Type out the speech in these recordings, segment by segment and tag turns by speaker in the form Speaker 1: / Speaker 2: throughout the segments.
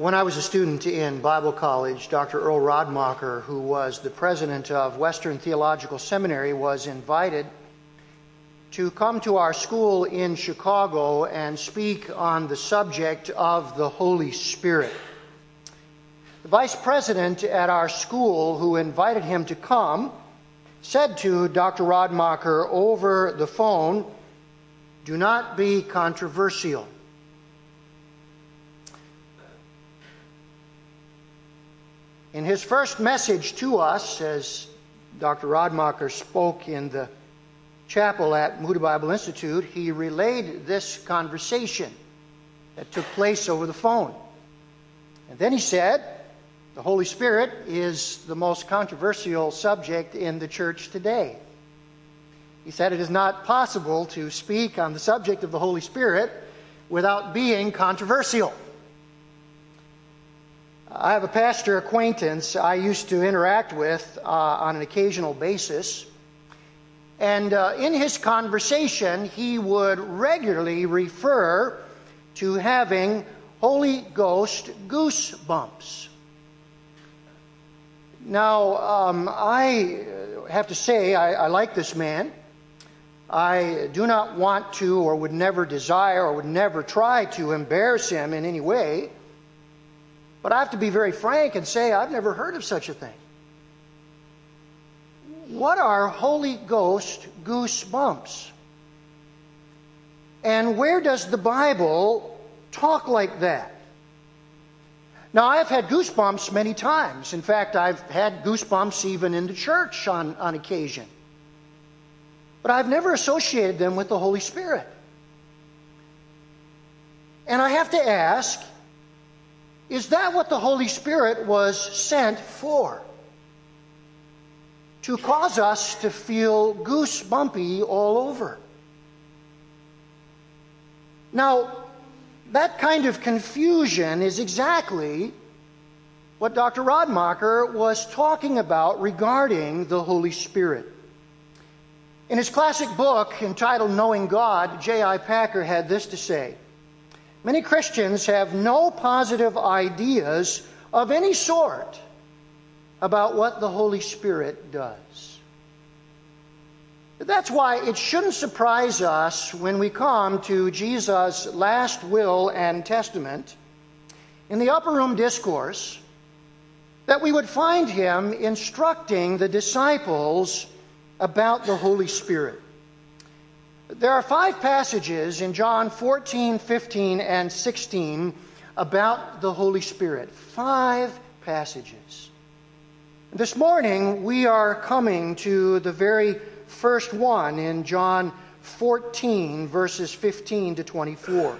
Speaker 1: When I was a student in Bible college, Dr. Earl Radmacher, who was the president of Western Theological Seminary, was invited to come to our school in Chicago and speak on the subject of the Holy Spirit. The vice president at our school, who invited him to come, said to Dr. Radmacher over the phone, Do not be controversial. In his first message to us, as Dr. Radmacher spoke in the chapel at Moody Bible Institute, he relayed this conversation that took place over the phone. And then he said, The Holy Spirit is the most controversial subject in the church today. He said it is not possible to speak on the subject of the Holy Spirit without being controversial. I have a pastor acquaintance I used to interact with uh, on an occasional basis. And uh, in his conversation, he would regularly refer to having Holy Ghost goosebumps. Now, um, I have to say, I, I like this man. I do not want to, or would never desire, or would never try to embarrass him in any way. But I have to be very frank and say I've never heard of such a thing. What are Holy Ghost goosebumps? And where does the Bible talk like that? Now, I've had goosebumps many times. In fact, I've had goosebumps even in the church on, on occasion. But I've never associated them with the Holy Spirit. And I have to ask is that what the Holy Spirit was sent for? To cause us to feel goosebumpy all over. Now, that kind of confusion is exactly what Dr. Radmacher was talking about regarding the Holy Spirit. In his classic book entitled Knowing God, J.I. Packer had this to say Many Christians have no positive ideas of any sort about what the Holy Spirit does. That's why it shouldn't surprise us when we come to Jesus' last will and testament in the upper room discourse that we would find him instructing the disciples about the Holy Spirit. There are five passages in John 14, 15, and 16 about the Holy Spirit. Five passages. This morning, we are coming to the very first one in John 14, verses 15 to 24.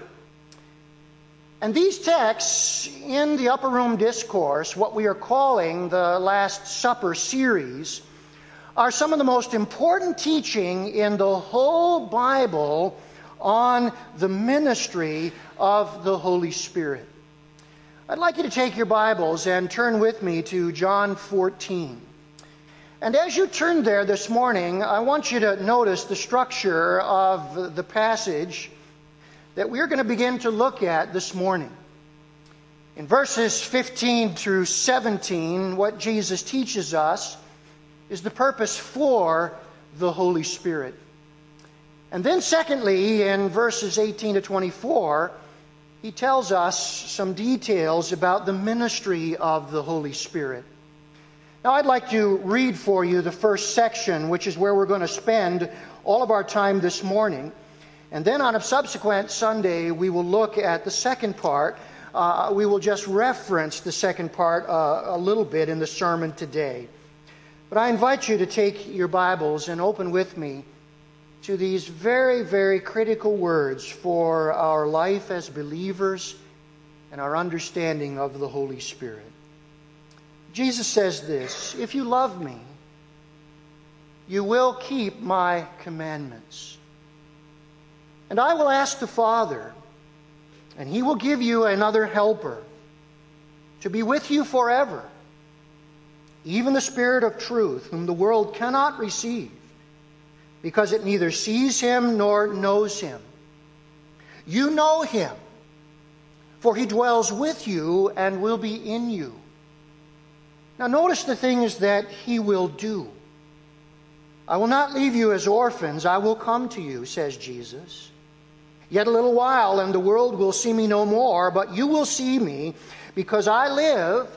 Speaker 1: And these texts in the Upper Room Discourse, what we are calling the Last Supper series, are some of the most important teaching in the whole Bible on the ministry of the Holy Spirit. I'd like you to take your Bibles and turn with me to John 14. And as you turn there this morning, I want you to notice the structure of the passage that we're going to begin to look at this morning. In verses 15 through 17, what Jesus teaches us is the purpose for the Holy Spirit. And then, secondly, in verses 18 to 24, he tells us some details about the ministry of the Holy Spirit. Now, I'd like to read for you the first section, which is where we're going to spend all of our time this morning. And then on a subsequent Sunday, we will look at the second part. Uh, we will just reference the second part uh, a little bit in the sermon today. But I invite you to take your Bibles and open with me to these very, very critical words for our life as believers and our understanding of the Holy Spirit. Jesus says this If you love me, you will keep my commandments. And I will ask the Father, and he will give you another helper to be with you forever even the Spirit of truth, whom the world cannot receive, because it neither sees him nor knows him. You know him, for he dwells with you and will be in you. Now, notice the things that he will do. I will not leave you as orphans, I will come to you, says Jesus. Yet a little while, and the world will see me no more, but you will see me, because I live,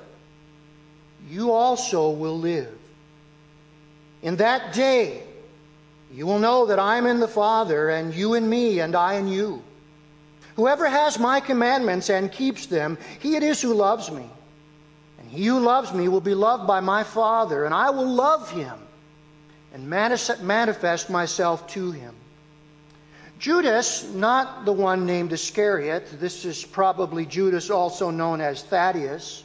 Speaker 1: you also will live. In that day, you will know that I am in the Father, and you in me, and I in you. Whoever has my commandments and keeps them, he it is who loves me. And he who loves me will be loved by my Father, and I will love him and manifest myself to him. Judas, not the one named Iscariot, this is probably Judas, also known as Thaddeus,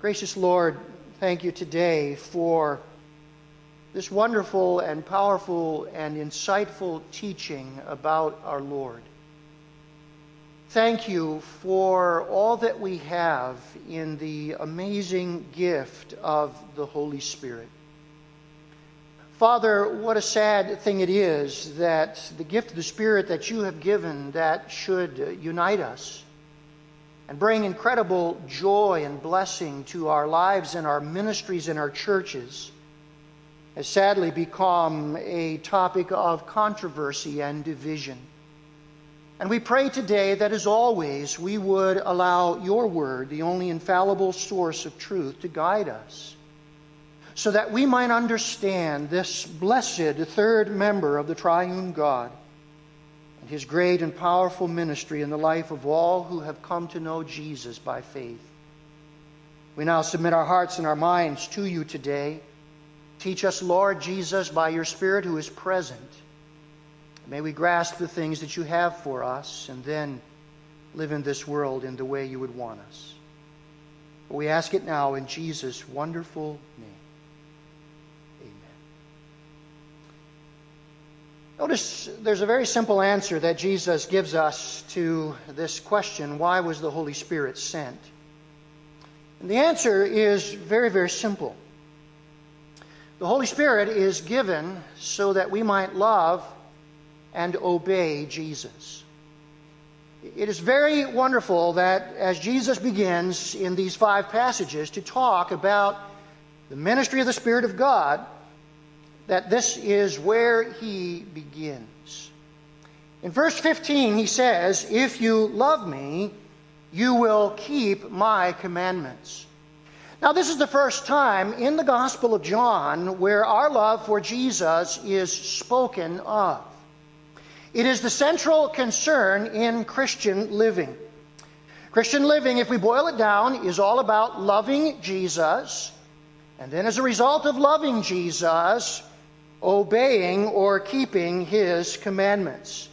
Speaker 1: Gracious Lord, thank you today for this wonderful and powerful and insightful teaching about our Lord. Thank you for all that we have in the amazing gift of the Holy Spirit. Father, what a sad thing it is that the gift of the Spirit that you have given that should unite us and bring incredible joy and blessing to our lives and our ministries and our churches has sadly become a topic of controversy and division. And we pray today that, as always, we would allow your word, the only infallible source of truth, to guide us, so that we might understand this blessed third member of the triune God and his great and powerful ministry in the life of all who have come to know Jesus by faith. We now submit our hearts and our minds to you today. Teach us, Lord Jesus, by your Spirit who is present. May we grasp the things that you have for us and then live in this world in the way you would want us. We ask it now in Jesus' wonderful name. Notice there's a very simple answer that Jesus gives us to this question why was the Holy Spirit sent? And the answer is very, very simple. The Holy Spirit is given so that we might love and obey Jesus. It is very wonderful that as Jesus begins in these five passages to talk about the ministry of the Spirit of God, that this is where he begins. In verse 15, he says, If you love me, you will keep my commandments. Now, this is the first time in the Gospel of John where our love for Jesus is spoken of. It is the central concern in Christian living. Christian living, if we boil it down, is all about loving Jesus, and then as a result of loving Jesus, obeying or keeping his commandments.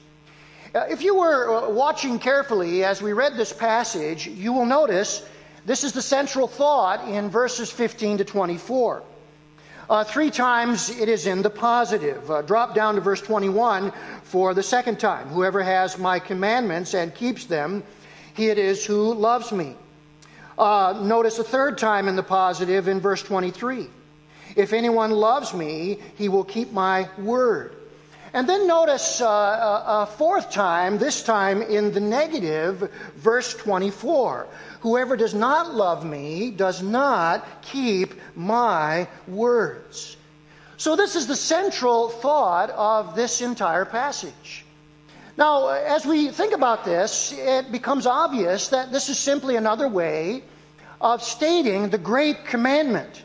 Speaker 1: Uh, if you were uh, watching carefully as we read this passage, you will notice this is the central thought in verses 15 to 24. Uh, three times it is in the positive. Uh, drop down to verse 21 for the second time. Whoever has my commandments and keeps them, he it is who loves me. Uh, notice a third time in the positive in verse 23. If anyone loves me, he will keep my word. And then notice uh, a, a fourth time, this time in the negative, verse 24. Whoever does not love me does not keep my words. So, this is the central thought of this entire passage. Now, as we think about this, it becomes obvious that this is simply another way of stating the great commandment.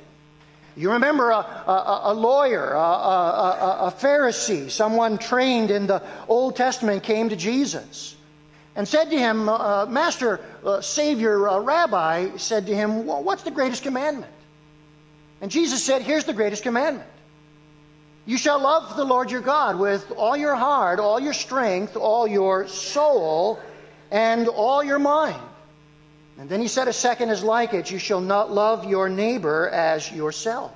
Speaker 1: You remember a, a, a lawyer, a, a, Pharisee, someone trained in the Old Testament came to Jesus and said to him, uh, Master, uh, Savior, uh, Rabbi, said to him, What's the greatest commandment? And Jesus said, Here's the greatest commandment. You shall love the Lord your God with all your heart, all your strength, all your soul, and all your mind. And then he said, A second is like it you shall not love your neighbor as yourself.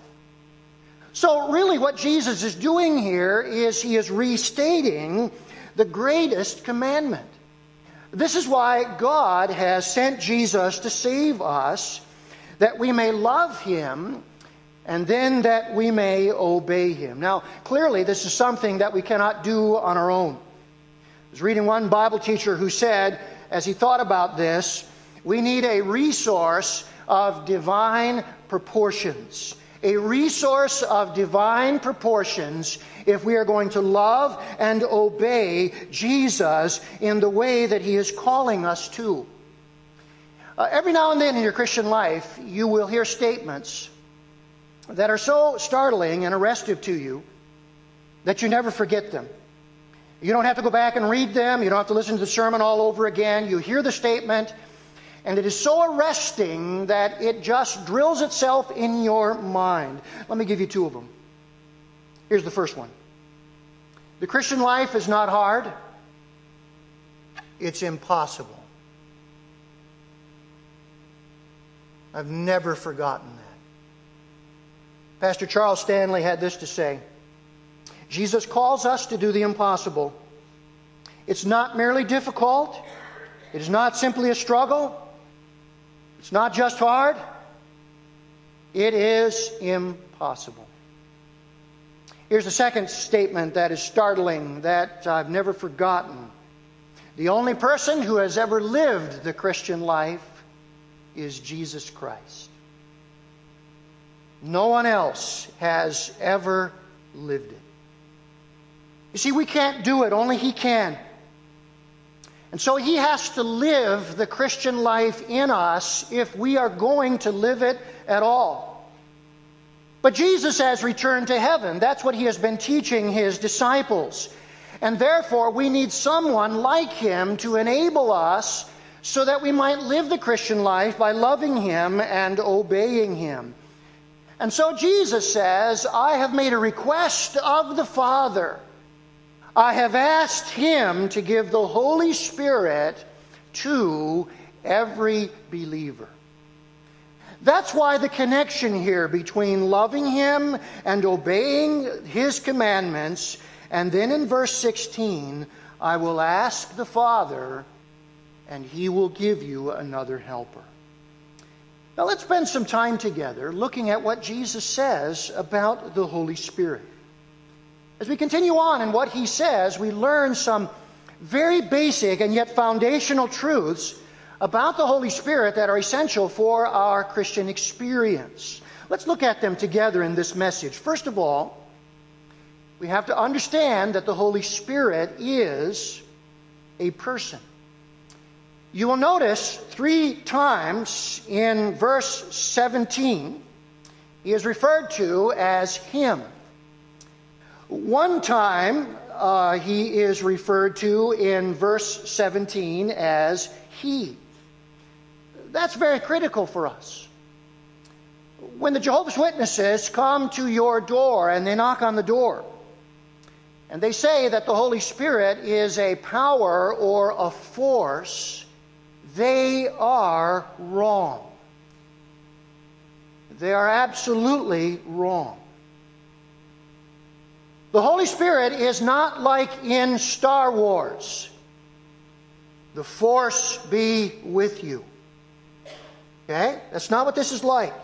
Speaker 1: So, really, what Jesus is doing here is he is restating the greatest commandment. This is why God has sent Jesus to save us, that we may love him and then that we may obey him. Now, clearly, this is something that we cannot do on our own. I was reading one Bible teacher who said, as he thought about this, we need a resource of divine proportions. A resource of divine proportions if we are going to love and obey Jesus in the way that he is calling us to. Uh, every now and then in your Christian life, you will hear statements that are so startling and arrestive to you that you never forget them. You don't have to go back and read them. You don't have to listen to the sermon all over again. You hear the statement, and it is so arresting that it just drills itself in your mind. Let me give you two of them. Here's the first one The Christian life is not hard, it's impossible. I've never forgotten that. Pastor Charles Stanley had this to say Jesus calls us to do the impossible. It's not merely difficult, it is not simply a struggle, it's not just hard, it is impossible. Here's a second statement that is startling that I've never forgotten. The only person who has ever lived the Christian life is Jesus Christ. No one else has ever lived it. You see, we can't do it, only He can. And so He has to live the Christian life in us if we are going to live it at all. But Jesus has returned to heaven. That's what He has been teaching His disciples. And therefore, we need someone like Him to enable us so that we might live the Christian life by loving Him and obeying Him. And so Jesus says, I have made a request of the Father. I have asked Him to give the Holy Spirit to every believer. That's why the connection here between loving Him and obeying His commandments. And then in verse 16, I will ask the Father, and He will give you another helper. Now let's spend some time together looking at what Jesus says about the Holy Spirit. As we continue on in what he says, we learn some very basic and yet foundational truths about the Holy Spirit that are essential for our Christian experience. Let's look at them together in this message. First of all, we have to understand that the Holy Spirit is a person. You will notice three times in verse 17, he is referred to as him. One time, uh, he is referred to in verse 17 as he. That's very critical for us. When the Jehovah's Witnesses come to your door and they knock on the door, and they say that the Holy Spirit is a power or a force they are wrong. They are absolutely wrong. The Holy Spirit is not like in Star Wars. The Force be with you. Okay? That's not what this is like.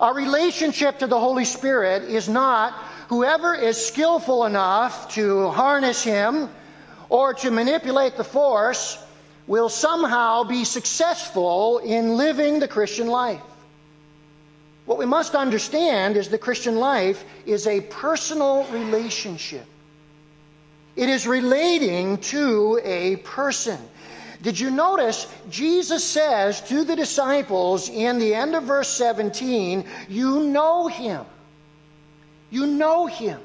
Speaker 1: Our relationship to the Holy Spirit is not whoever is skillful enough to harness Him or to manipulate the Force will somehow be successful in living the Christian life. What we must understand is the Christian life is a personal relationship. It is relating to a person. Did you notice Jesus says to the disciples in the end of verse 17, You know him. You know him.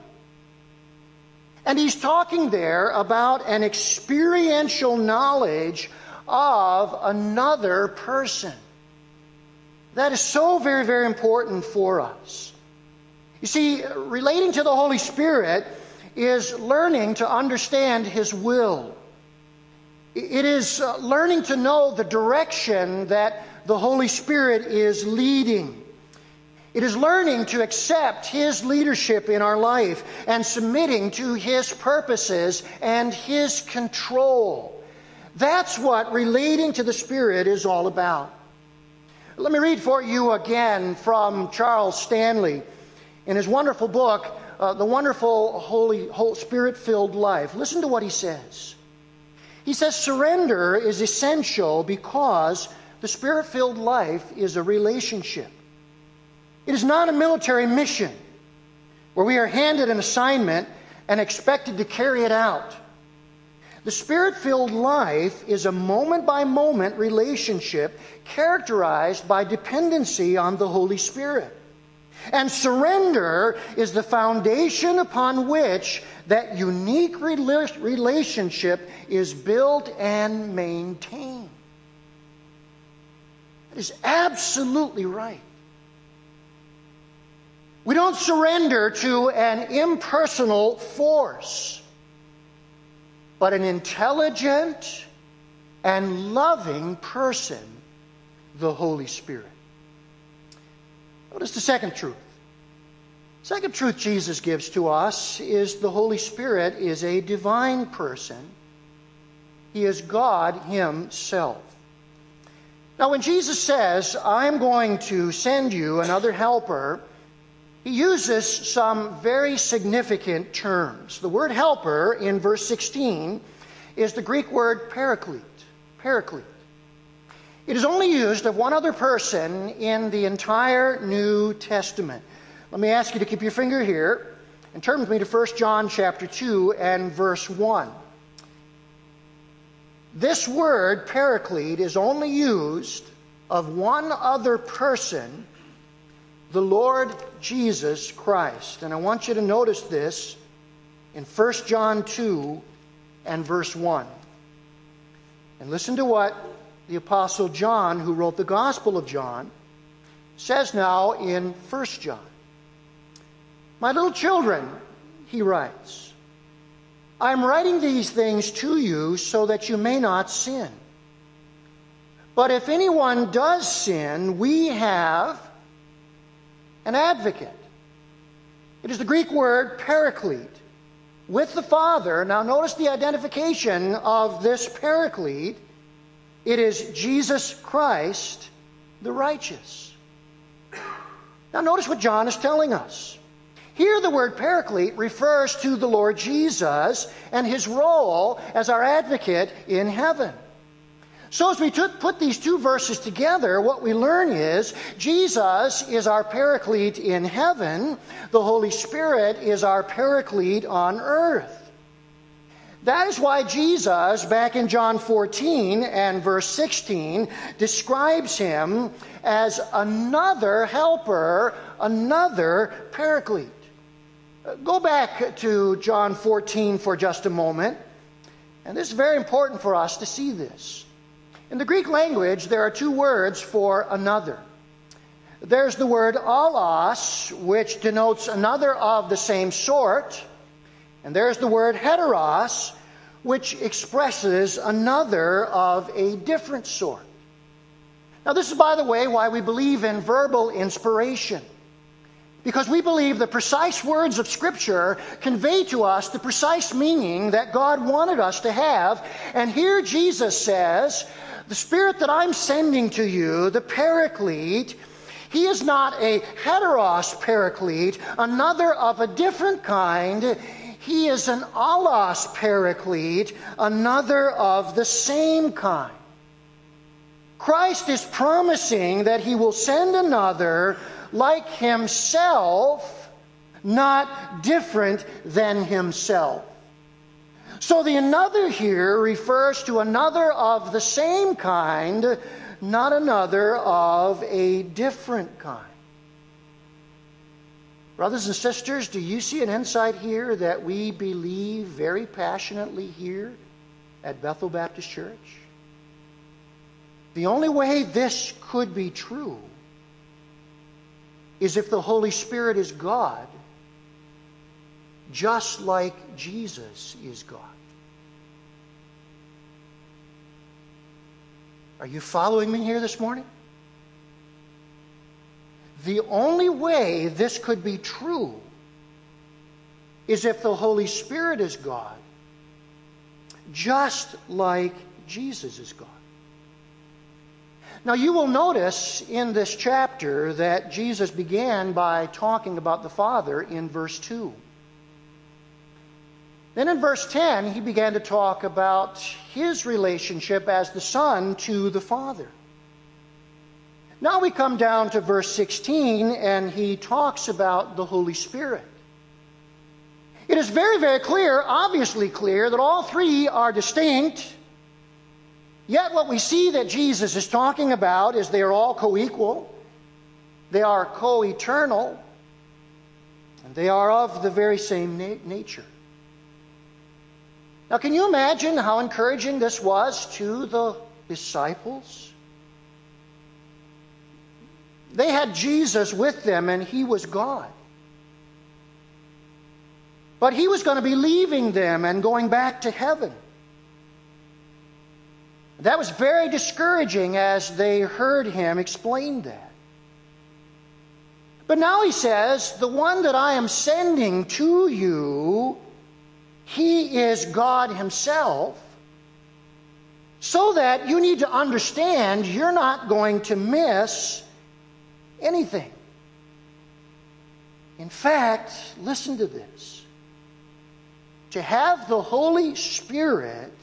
Speaker 1: And he's talking there about an experiential knowledge of another person. That is so very, very important for us. You see, relating to the Holy Spirit is learning to understand His will. It is uh, learning to know the direction that the Holy Spirit is leading. It is learning to accept His leadership in our life and submitting to His purposes and His control. That's what relating to the Spirit is all about. Let me read for you again from Charles Stanley in his wonderful book, uh, The Wonderful Holy, Holy Spirit Filled Life. Listen to what he says. He says, Surrender is essential because the spirit filled life is a relationship. It is not a military mission where we are handed an assignment and expected to carry it out. The spirit filled life is a moment by moment relationship characterized by dependency on the Holy Spirit. And surrender is the foundation upon which that unique relationship is built and maintained. That is absolutely right. We don't surrender to an impersonal force, but an intelligent and loving person, the Holy Spirit. Notice the second truth. Second truth Jesus gives to us is the Holy Spirit is a divine person. He is God Himself. Now, when Jesus says, I'm going to send you another helper, he uses some very significant terms. The word helper in verse 16 is the Greek word paraclete. Paraclete. It is only used of one other person in the entire New Testament. Let me ask you to keep your finger here and turn with me to 1 John chapter 2 and verse 1. This word, paraclete, is only used of one other person, the Lord Jesus Christ. And I want you to notice this in 1 John 2 and verse 1. And listen to what the Apostle John, who wrote the Gospel of John, says now in 1 John. My little children, he writes, I'm writing these things to you so that you may not sin. But if anyone does sin, we have an advocate. It is the Greek word paraclete with the Father. Now, notice the identification of this paraclete it is Jesus Christ, the righteous. Now, notice what John is telling us. Here, the word paraclete refers to the Lord Jesus and his role as our advocate in heaven. So, as we took, put these two verses together, what we learn is Jesus is our paraclete in heaven, the Holy Spirit is our paraclete on earth. That is why Jesus, back in John 14 and verse 16, describes him as another helper, another paraclete. Go back to John 14 for just a moment. And this is very important for us to see this. In the Greek language, there are two words for another. There's the word allos, which denotes another of the same sort. And there's the word heteros, which expresses another of a different sort. Now, this is, by the way, why we believe in verbal inspiration. Because we believe the precise words of Scripture convey to us the precise meaning that God wanted us to have. And here Jesus says, The Spirit that I'm sending to you, the Paraclete, he is not a heteros paraclete, another of a different kind. He is an allos paraclete, another of the same kind. Christ is promising that he will send another like himself, not different than himself. So the another here refers to another of the same kind, not another of a different kind. Brothers and sisters, do you see an insight here that we believe very passionately here at Bethel Baptist Church? The only way this could be true is if the Holy Spirit is God, just like Jesus is God. Are you following me here this morning? The only way this could be true is if the Holy Spirit is God, just like Jesus is God. Now, you will notice in this chapter that Jesus began by talking about the Father in verse 2. Then in verse 10, he began to talk about his relationship as the Son to the Father. Now we come down to verse 16, and he talks about the Holy Spirit. It is very, very clear, obviously clear, that all three are distinct. Yet what we see that Jesus is talking about is they are all co equal, they are co eternal, and they are of the very same na- nature. Now, can you imagine how encouraging this was to the disciples? They had Jesus with them, and he was God. But he was going to be leaving them and going back to heaven. That was very discouraging as they heard him explain that. But now he says, The one that I am sending to you, he is God himself. So that you need to understand you're not going to miss anything. In fact, listen to this to have the Holy Spirit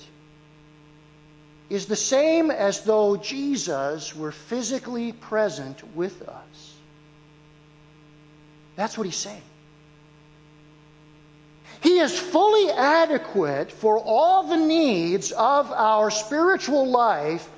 Speaker 1: is the same as though Jesus were physically present with us. That's what he's saying. He is fully adequate for all the needs of our spiritual life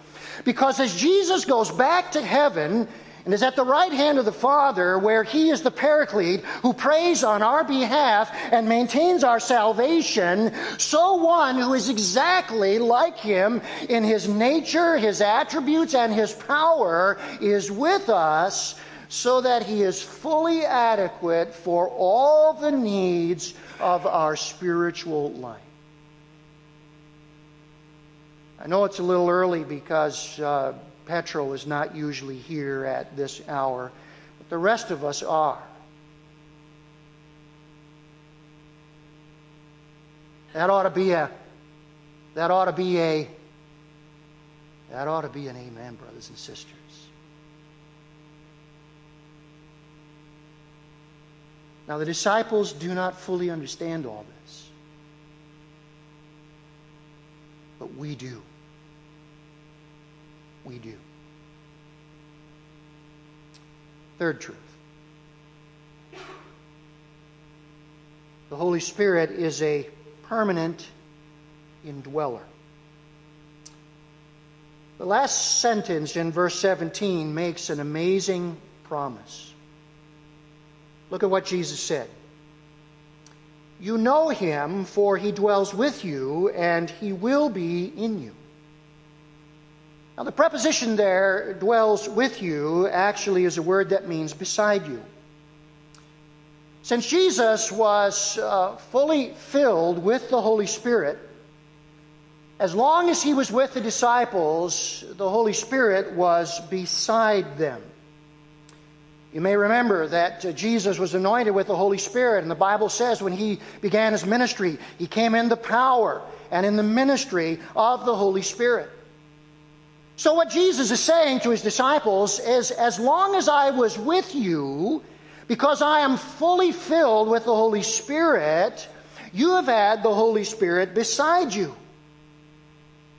Speaker 1: because as Jesus goes back to heaven, and is at the right hand of the Father, where He is the Paraclete who prays on our behalf and maintains our salvation, so one who is exactly like Him in His nature, His attributes, and His power is with us so that He is fully adequate for all the needs of our spiritual life. I know it's a little early because. Uh, Petro is not usually here at this hour, but the rest of us are. That ought to be a that ought to be a that ought to be an amen, brothers and sisters. Now, the disciples do not fully understand all this, but we do we do. Third truth the Holy Spirit is a permanent indweller. The last sentence in verse 17 makes an amazing promise. Look at what Jesus said. You know him, for he dwells with you, and he will be in you. Now, the preposition there, dwells with you, actually is a word that means beside you. Since Jesus was uh, fully filled with the Holy Spirit, as long as he was with the disciples, the Holy Spirit was beside them. You may remember that uh, Jesus was anointed with the Holy Spirit, and the Bible says when he began his ministry, he came in the power and in the ministry of the Holy Spirit. So, what Jesus is saying to his disciples is as long as I was with you, because I am fully filled with the Holy Spirit, you have had the Holy Spirit beside you.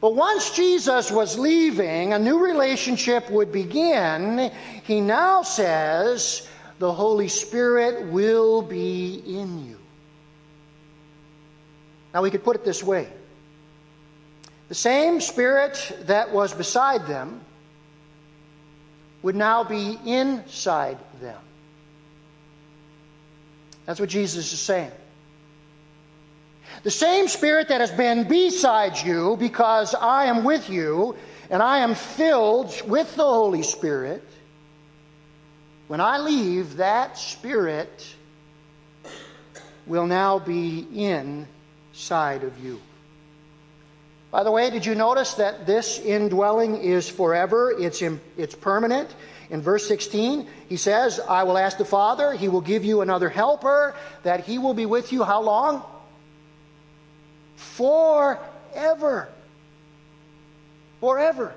Speaker 1: But once Jesus was leaving, a new relationship would begin. He now says, the Holy Spirit will be in you. Now, we could put it this way the same Spirit that was beside them would now be inside them. That's what Jesus is saying. The same Spirit that has been beside you because I am with you and I am filled with the Holy Spirit, when I leave, that Spirit will now be inside of you. By the way, did you notice that this indwelling is forever? It's, in, it's permanent. In verse 16, he says, I will ask the Father, he will give you another helper, that he will be with you how long? Forever. Forever.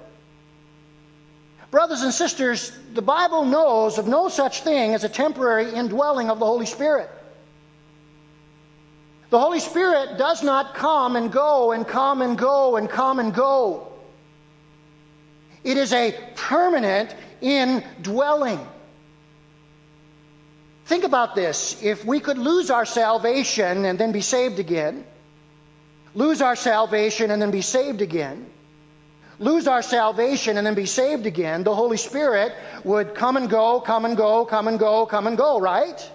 Speaker 1: Brothers and sisters, the Bible knows of no such thing as a temporary indwelling of the Holy Spirit. The Holy Spirit does not come and go and come and go and come and go. It is a permanent indwelling. Think about this. If we could lose our salvation and then be saved again, lose our salvation and then be saved again, lose our salvation and then be saved again, the Holy Spirit would come and go, come and go, come and go, come and go, right?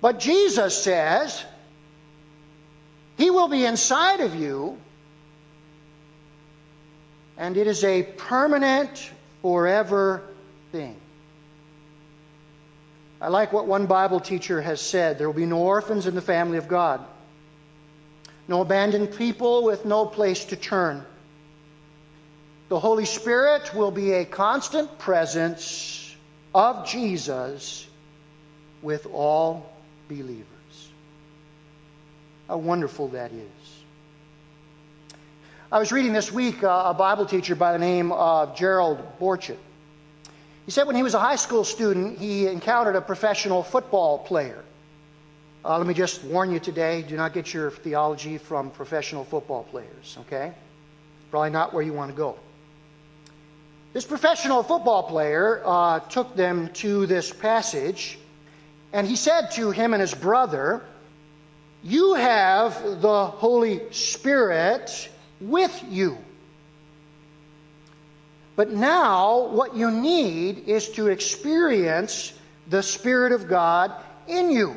Speaker 1: But Jesus says, He will be inside of you, and it is a permanent, forever thing. I like what one Bible teacher has said there will be no orphans in the family of God, no abandoned people with no place to turn. The Holy Spirit will be a constant presence of Jesus with all believers. How wonderful that is. I was reading this week uh, a Bible teacher by the name of Gerald Borchert. He said when he was a high school student, he encountered a professional football player. Uh, let me just warn you today do not get your theology from professional football players, okay? Probably not where you want to go. This professional football player uh, took them to this passage and he said to him and his brother, You have the Holy Spirit with you. But now, what you need is to experience the Spirit of God in you.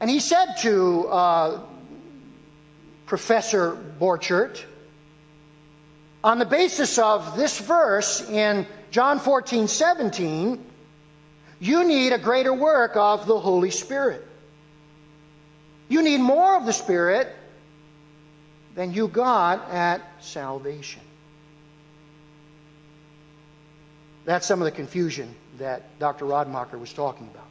Speaker 1: And he said to uh, Professor Borchert, on the basis of this verse in John 14 17, you need a greater work of the Holy Spirit. You need more of the Spirit than you got at salvation. That's some of the confusion that Dr. Radmacher was talking about.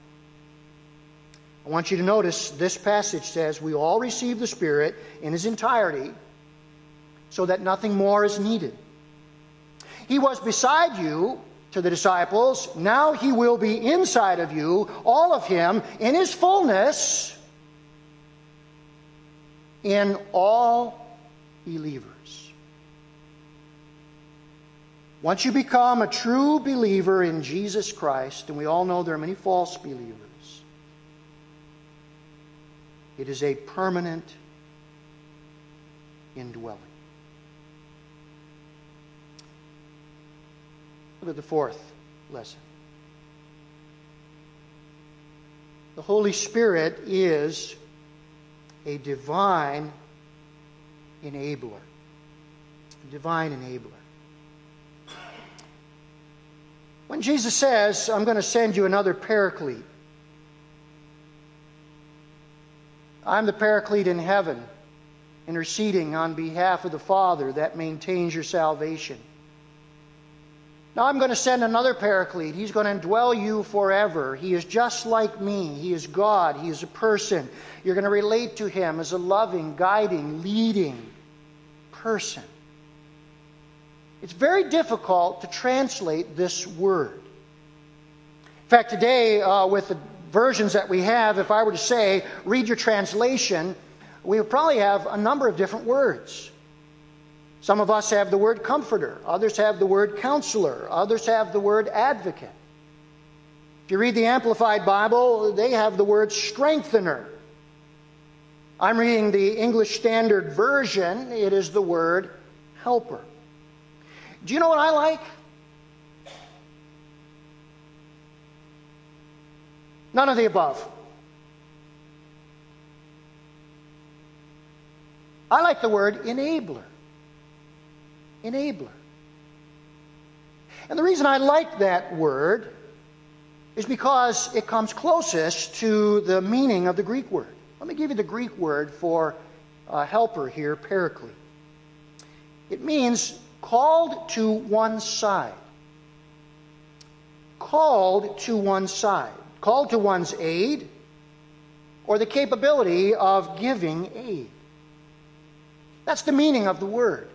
Speaker 1: I want you to notice this passage says we all receive the Spirit in his entirety so that nothing more is needed. He was beside you to the disciples, now he will be inside of you, all of him, in his fullness, in all believers. Once you become a true believer in Jesus Christ, and we all know there are many false believers, it is a permanent indwelling. Look at the fourth lesson. The Holy Spirit is a divine enabler. A divine enabler. When Jesus says, I'm going to send you another paraclete, I'm the paraclete in heaven, interceding on behalf of the Father that maintains your salvation. Now I'm going to send another paraclete. He's going to indwell you forever. He is just like me. He is God. He is a person. You're going to relate to him as a loving, guiding, leading person. It's very difficult to translate this word. In fact, today, uh, with the versions that we have, if I were to say, read your translation, we would probably have a number of different words. Some of us have the word comforter, others have the word counselor, others have the word advocate. If you read the Amplified Bible, they have the word strengthener. I'm reading the English Standard Version, it is the word helper. Do you know what I like? None of the above. I like the word enabler enabler. And the reason I like that word is because it comes closest to the meaning of the Greek word. Let me give you the Greek word for uh, helper here, paraclete. It means called to one side. Called to one side. Called to one's aid or the capability of giving aid. That's the meaning of the word.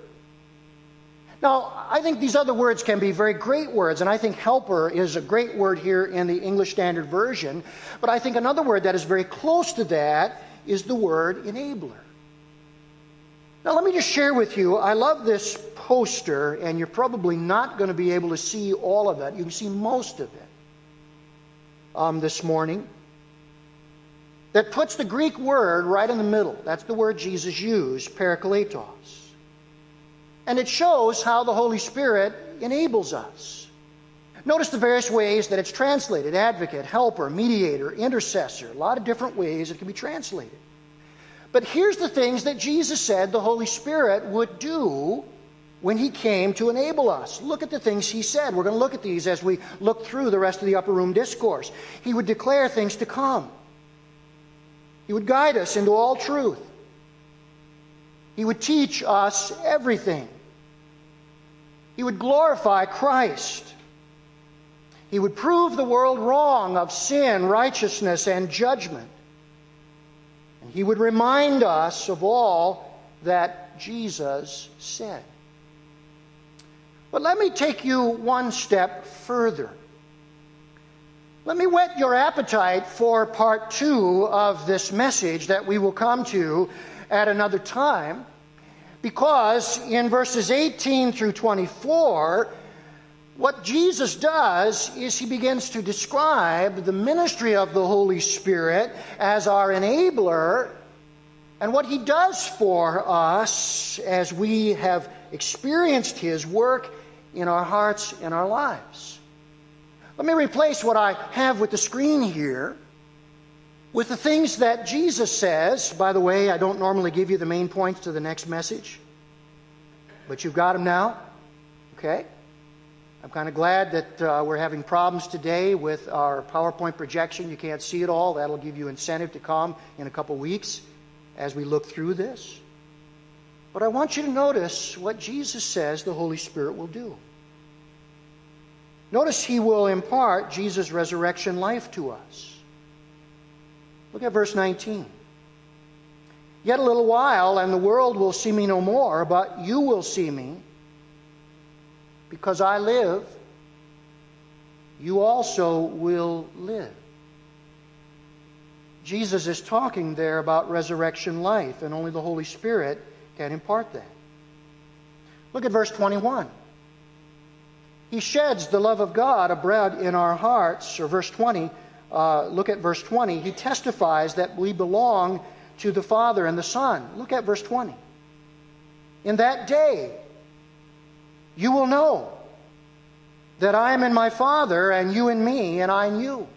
Speaker 1: Now, I think these other words can be very great words, and I think helper is a great word here in the English Standard Version. But I think another word that is very close to that is the word enabler. Now, let me just share with you I love this poster, and you're probably not going to be able to see all of it. You can see most of it um, this morning. That puts the Greek word right in the middle. That's the word Jesus used, parakletos. And it shows how the Holy Spirit enables us. Notice the various ways that it's translated advocate, helper, mediator, intercessor. A lot of different ways it can be translated. But here's the things that Jesus said the Holy Spirit would do when he came to enable us. Look at the things he said. We're going to look at these as we look through the rest of the upper room discourse. He would declare things to come, he would guide us into all truth, he would teach us everything. He would glorify Christ. He would prove the world wrong of sin, righteousness, and judgment. And he would remind us of all that Jesus said. But let me take you one step further. Let me whet your appetite for part two of this message that we will come to at another time. Because in verses 18 through 24, what Jesus does is he begins to describe the ministry of the Holy Spirit as our enabler and what he does for us as we have experienced his work in our hearts and our lives. Let me replace what I have with the screen here with the things that Jesus says. By the way, I don't normally give you the main points to the next message, but you've got them now. Okay? I'm kind of glad that uh, we're having problems today with our PowerPoint projection. You can't see it all. That'll give you incentive to come in a couple weeks as we look through this. But I want you to notice what Jesus says the Holy Spirit will do. Notice he will impart Jesus' resurrection life to us. Look at verse 19. Yet a little while, and the world will see me no more, but you will see me. Because I live, you also will live. Jesus is talking there about resurrection life, and only the Holy Spirit can impart that. Look at verse 21. He sheds the love of God abroad in our hearts, or verse 20 uh, look at verse 20. He testifies that we belong to the Father and the Son. Look at verse 20. In that day, you will know that I am in my Father, and you in me, and I in you.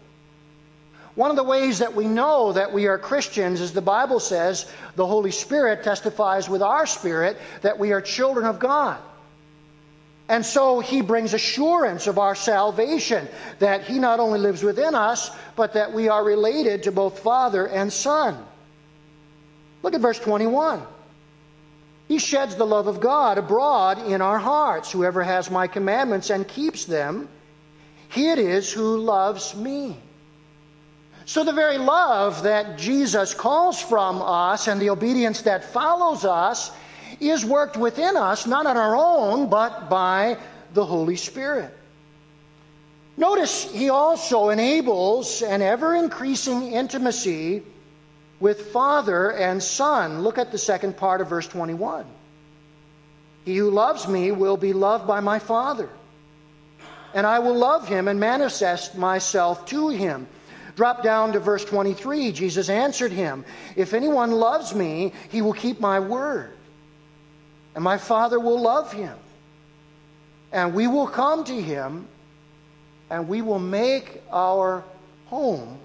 Speaker 1: One of the ways that we know that we are Christians is the Bible says the Holy Spirit testifies with our spirit that we are children of God. And so he brings assurance of our salvation, that he not only lives within us, but that we are related to both Father and Son. Look at verse 21. He sheds the love of God abroad in our hearts. Whoever has my commandments and keeps them, he it is who loves me. So, the very love that Jesus calls from us and the obedience that follows us is worked within us, not on our own, but by the Holy Spirit. Notice he also enables an ever increasing intimacy with Father and Son. Look at the second part of verse 21. He who loves me will be loved by my Father, and I will love him and manifest myself to him. Drop down to verse 23. Jesus answered him, If anyone loves me, he will keep my word and my Father will love him. And we will come to him and we will make our home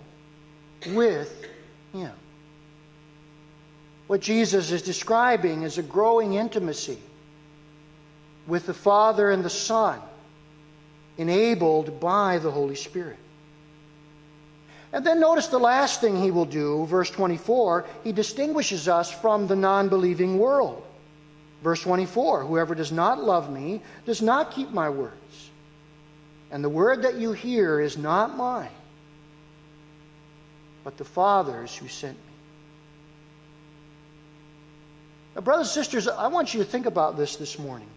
Speaker 1: with him. What Jesus is describing is a growing intimacy with the Father and the Son, enabled by the Holy Spirit. And then notice the last thing he will do, verse 24, he distinguishes us from the non believing world. Verse 24 Whoever does not love me does not keep my words. And the word that you hear is not mine, but the Father's who sent me. Now, brothers and sisters, I want you to think about this this morning.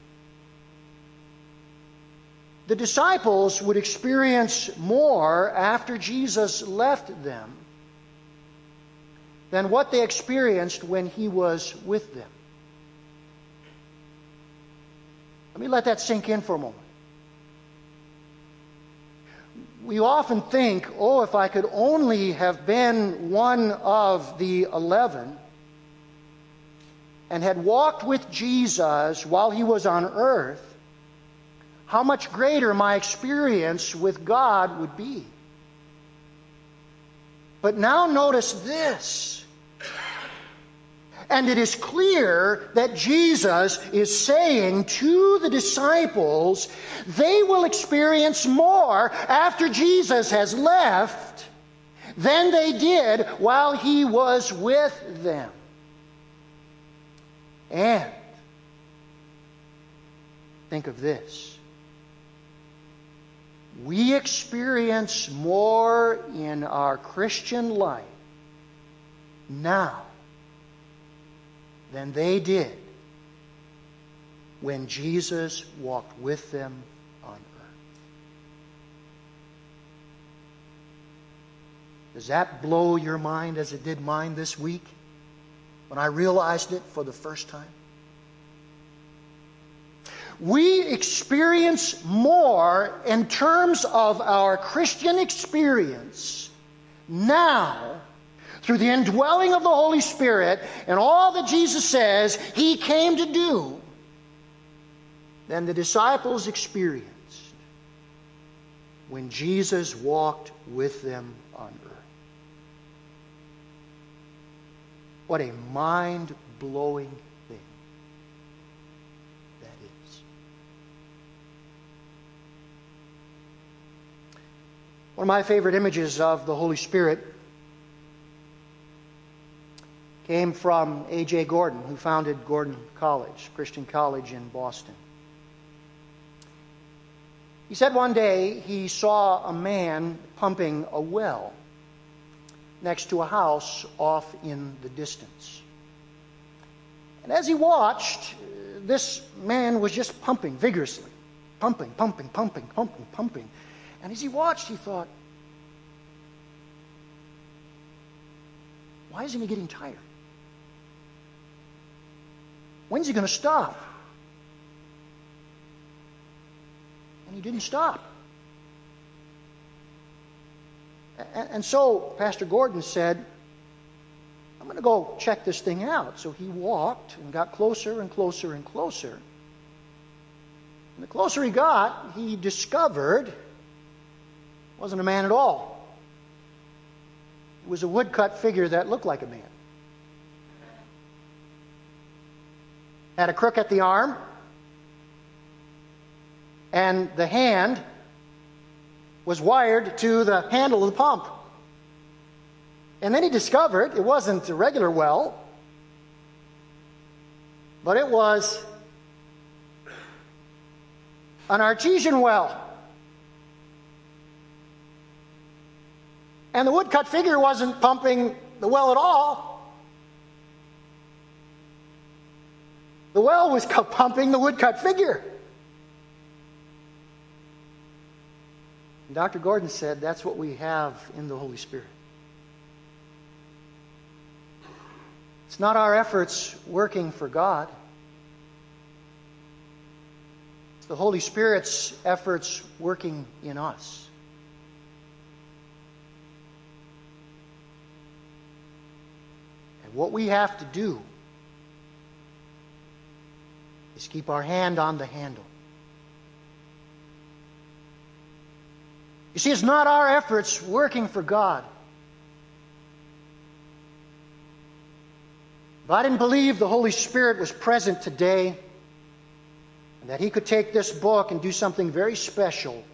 Speaker 1: The disciples would experience more after Jesus left them than what they experienced when he was with them. Let me let that sink in for a moment. We often think, oh, if I could only have been one of the eleven and had walked with Jesus while he was on earth, how much greater my experience with God would be. But now notice this. And it is clear that Jesus is saying to the disciples, they will experience more after Jesus has left than they did while he was with them. And think of this we experience more in our Christian life now than they did when Jesus walked with them on earth. Does that blow your mind as it did mine this week when I realized it for the first time? we experience more in terms of our Christian experience now through the indwelling of the Holy Spirit and all that Jesus says He came to do than the disciples experienced when Jesus walked with them on earth. What a mind blowing thing that is. One of my favorite images of the Holy Spirit came from A.J. Gordon, who founded Gordon College, Christian college in Boston. He said one day he saw a man pumping a well next to a house off in the distance. And as he watched, uh, this man was just pumping vigorously, pumping, pumping, pumping, pumping, pumping. And as he watched, he thought, why isn't he getting tired? When's he going to stop? And he didn't stop. And so Pastor Gordon said, I'm going to go check this thing out. So he walked and got closer and closer and closer. And the closer he got, he discovered wasn't a man at all. It was a woodcut figure that looked like a man. Had a crook at the arm, and the hand was wired to the handle of the pump. And then he discovered it wasn't a regular well, but it was an artesian well. And the woodcut figure wasn't pumping the well at all. The well was pumping the woodcut figure. And Dr. Gordon said that's what we have in the Holy Spirit. It's not our efforts working for God. It's the Holy Spirit's efforts working in us. And what we have to do is keep our hand on the handle. You see, it's not our efforts working for God. If I didn't believe the Holy Spirit was present today and that He could take this book and do something very special,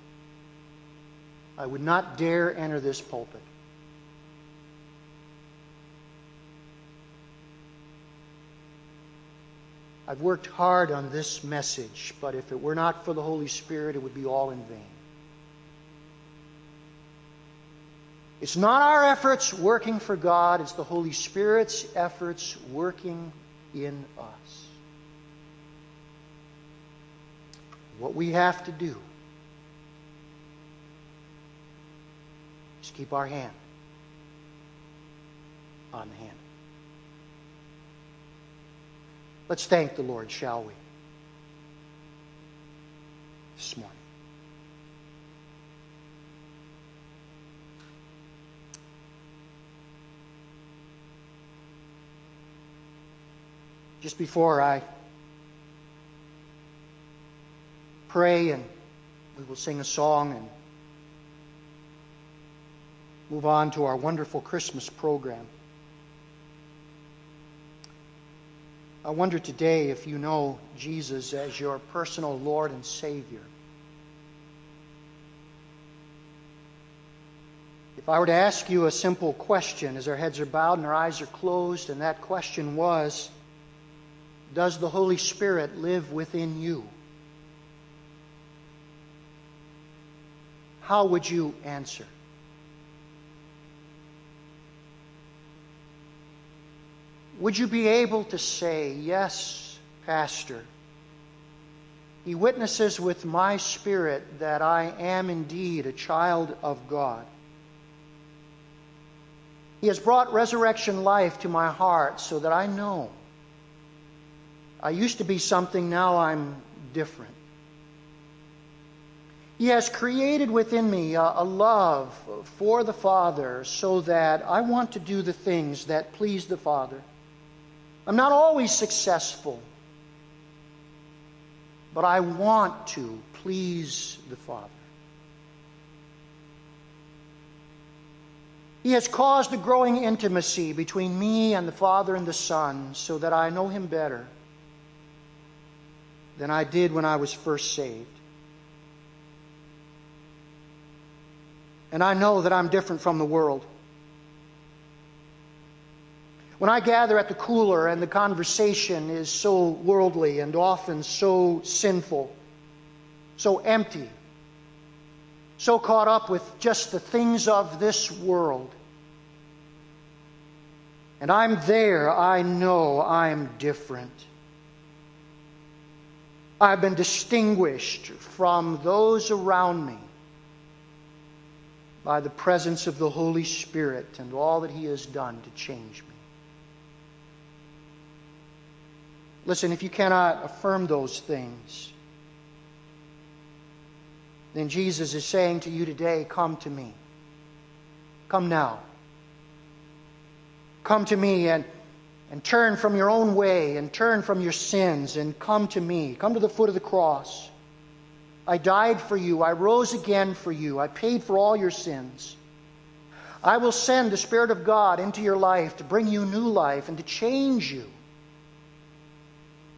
Speaker 1: I would not dare enter this pulpit. I've worked hard on this message, but if it were not for the Holy Spirit, it would be all in vain. It's not our efforts working for God, it's the Holy Spirit's efforts working in us. What we have to do is keep our hand on the hand. Let's thank the Lord, shall we? This morning. Just before I pray and we will sing a song and move on to our wonderful Christmas program. I wonder today if you know Jesus as your personal Lord and Savior. If I were to ask you a simple question as our heads are bowed and our eyes are closed, and that question was Does the Holy Spirit live within you? How would you answer? Would you be able to say, Yes, Pastor? He witnesses with my spirit that I am indeed a child of God. He has brought resurrection life to my heart so that I know I used to be something, now I'm different. He has created within me a, a, love for the Father so that I want to do the things that please the Father. I'm not always successful, but I want to please the Father. He has caused a growing intimacy between me and the Father and the Son so that I know Him better than I did when I was first saved. And I know that I'm different from the world. When I gather at the cooler and the conversation is so worldly and often so sinful, so empty, so caught up with just the things of this world, and I'm there, I know I'm different. I've been distinguished from those around me by the presence of the Holy Spirit and all that He has done to change me. Listen, if you cannot affirm those things, then Jesus is saying to you today, Come to me. Come now. Come to me and, and turn from your own way and turn from your sins and come to me. Come to the foot of the cross. I died for you. I rose again for you. I paid for all your sins. I will send the Spirit of God into your life to bring you new life and to change you.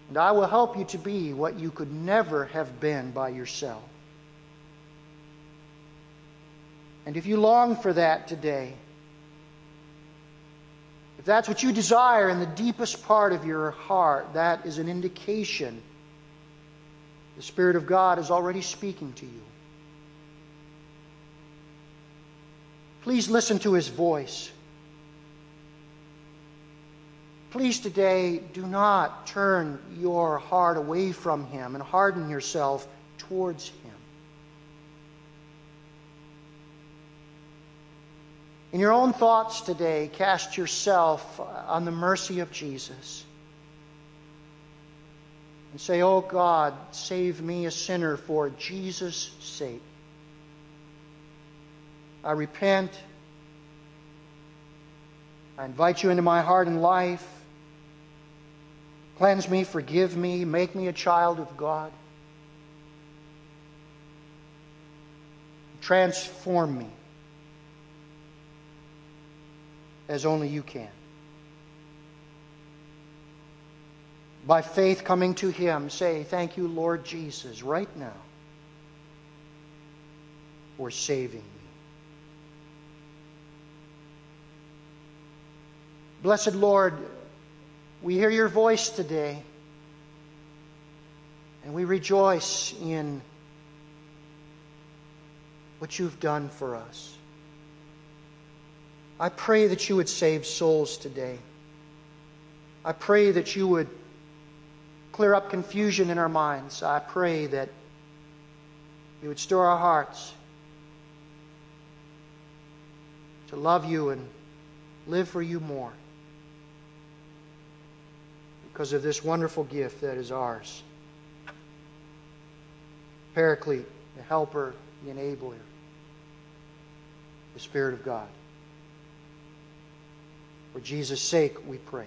Speaker 1: And I will help you to be what you could never have been by yourself. And if you long for that today, if that's what you desire in the deepest part of your heart, that is an indication the Spirit of God is already speaking to you. Please listen to His voice. Please today do not turn your heart away from Him and harden yourself towards Him. In your own thoughts today, cast yourself on the mercy of Jesus. And say, Oh God, save me, a sinner, for Jesus' sake. I repent. I invite you into my heart and life. Cleanse me, forgive me, make me a child of God. Transform me as only you can. By faith coming to Him, say, Thank you, Lord Jesus, right now for saving me. Blessed Lord, we hear your voice today. And we rejoice in what you've done for us. I pray that you would save souls today. I pray that you would clear up confusion in our minds. I pray that you would stir our hearts to love you and live for you more because of this wonderful gift that is ours. Paraclete, the helper, the enabler, the Spirit of God. For Jesus' sake, we pray.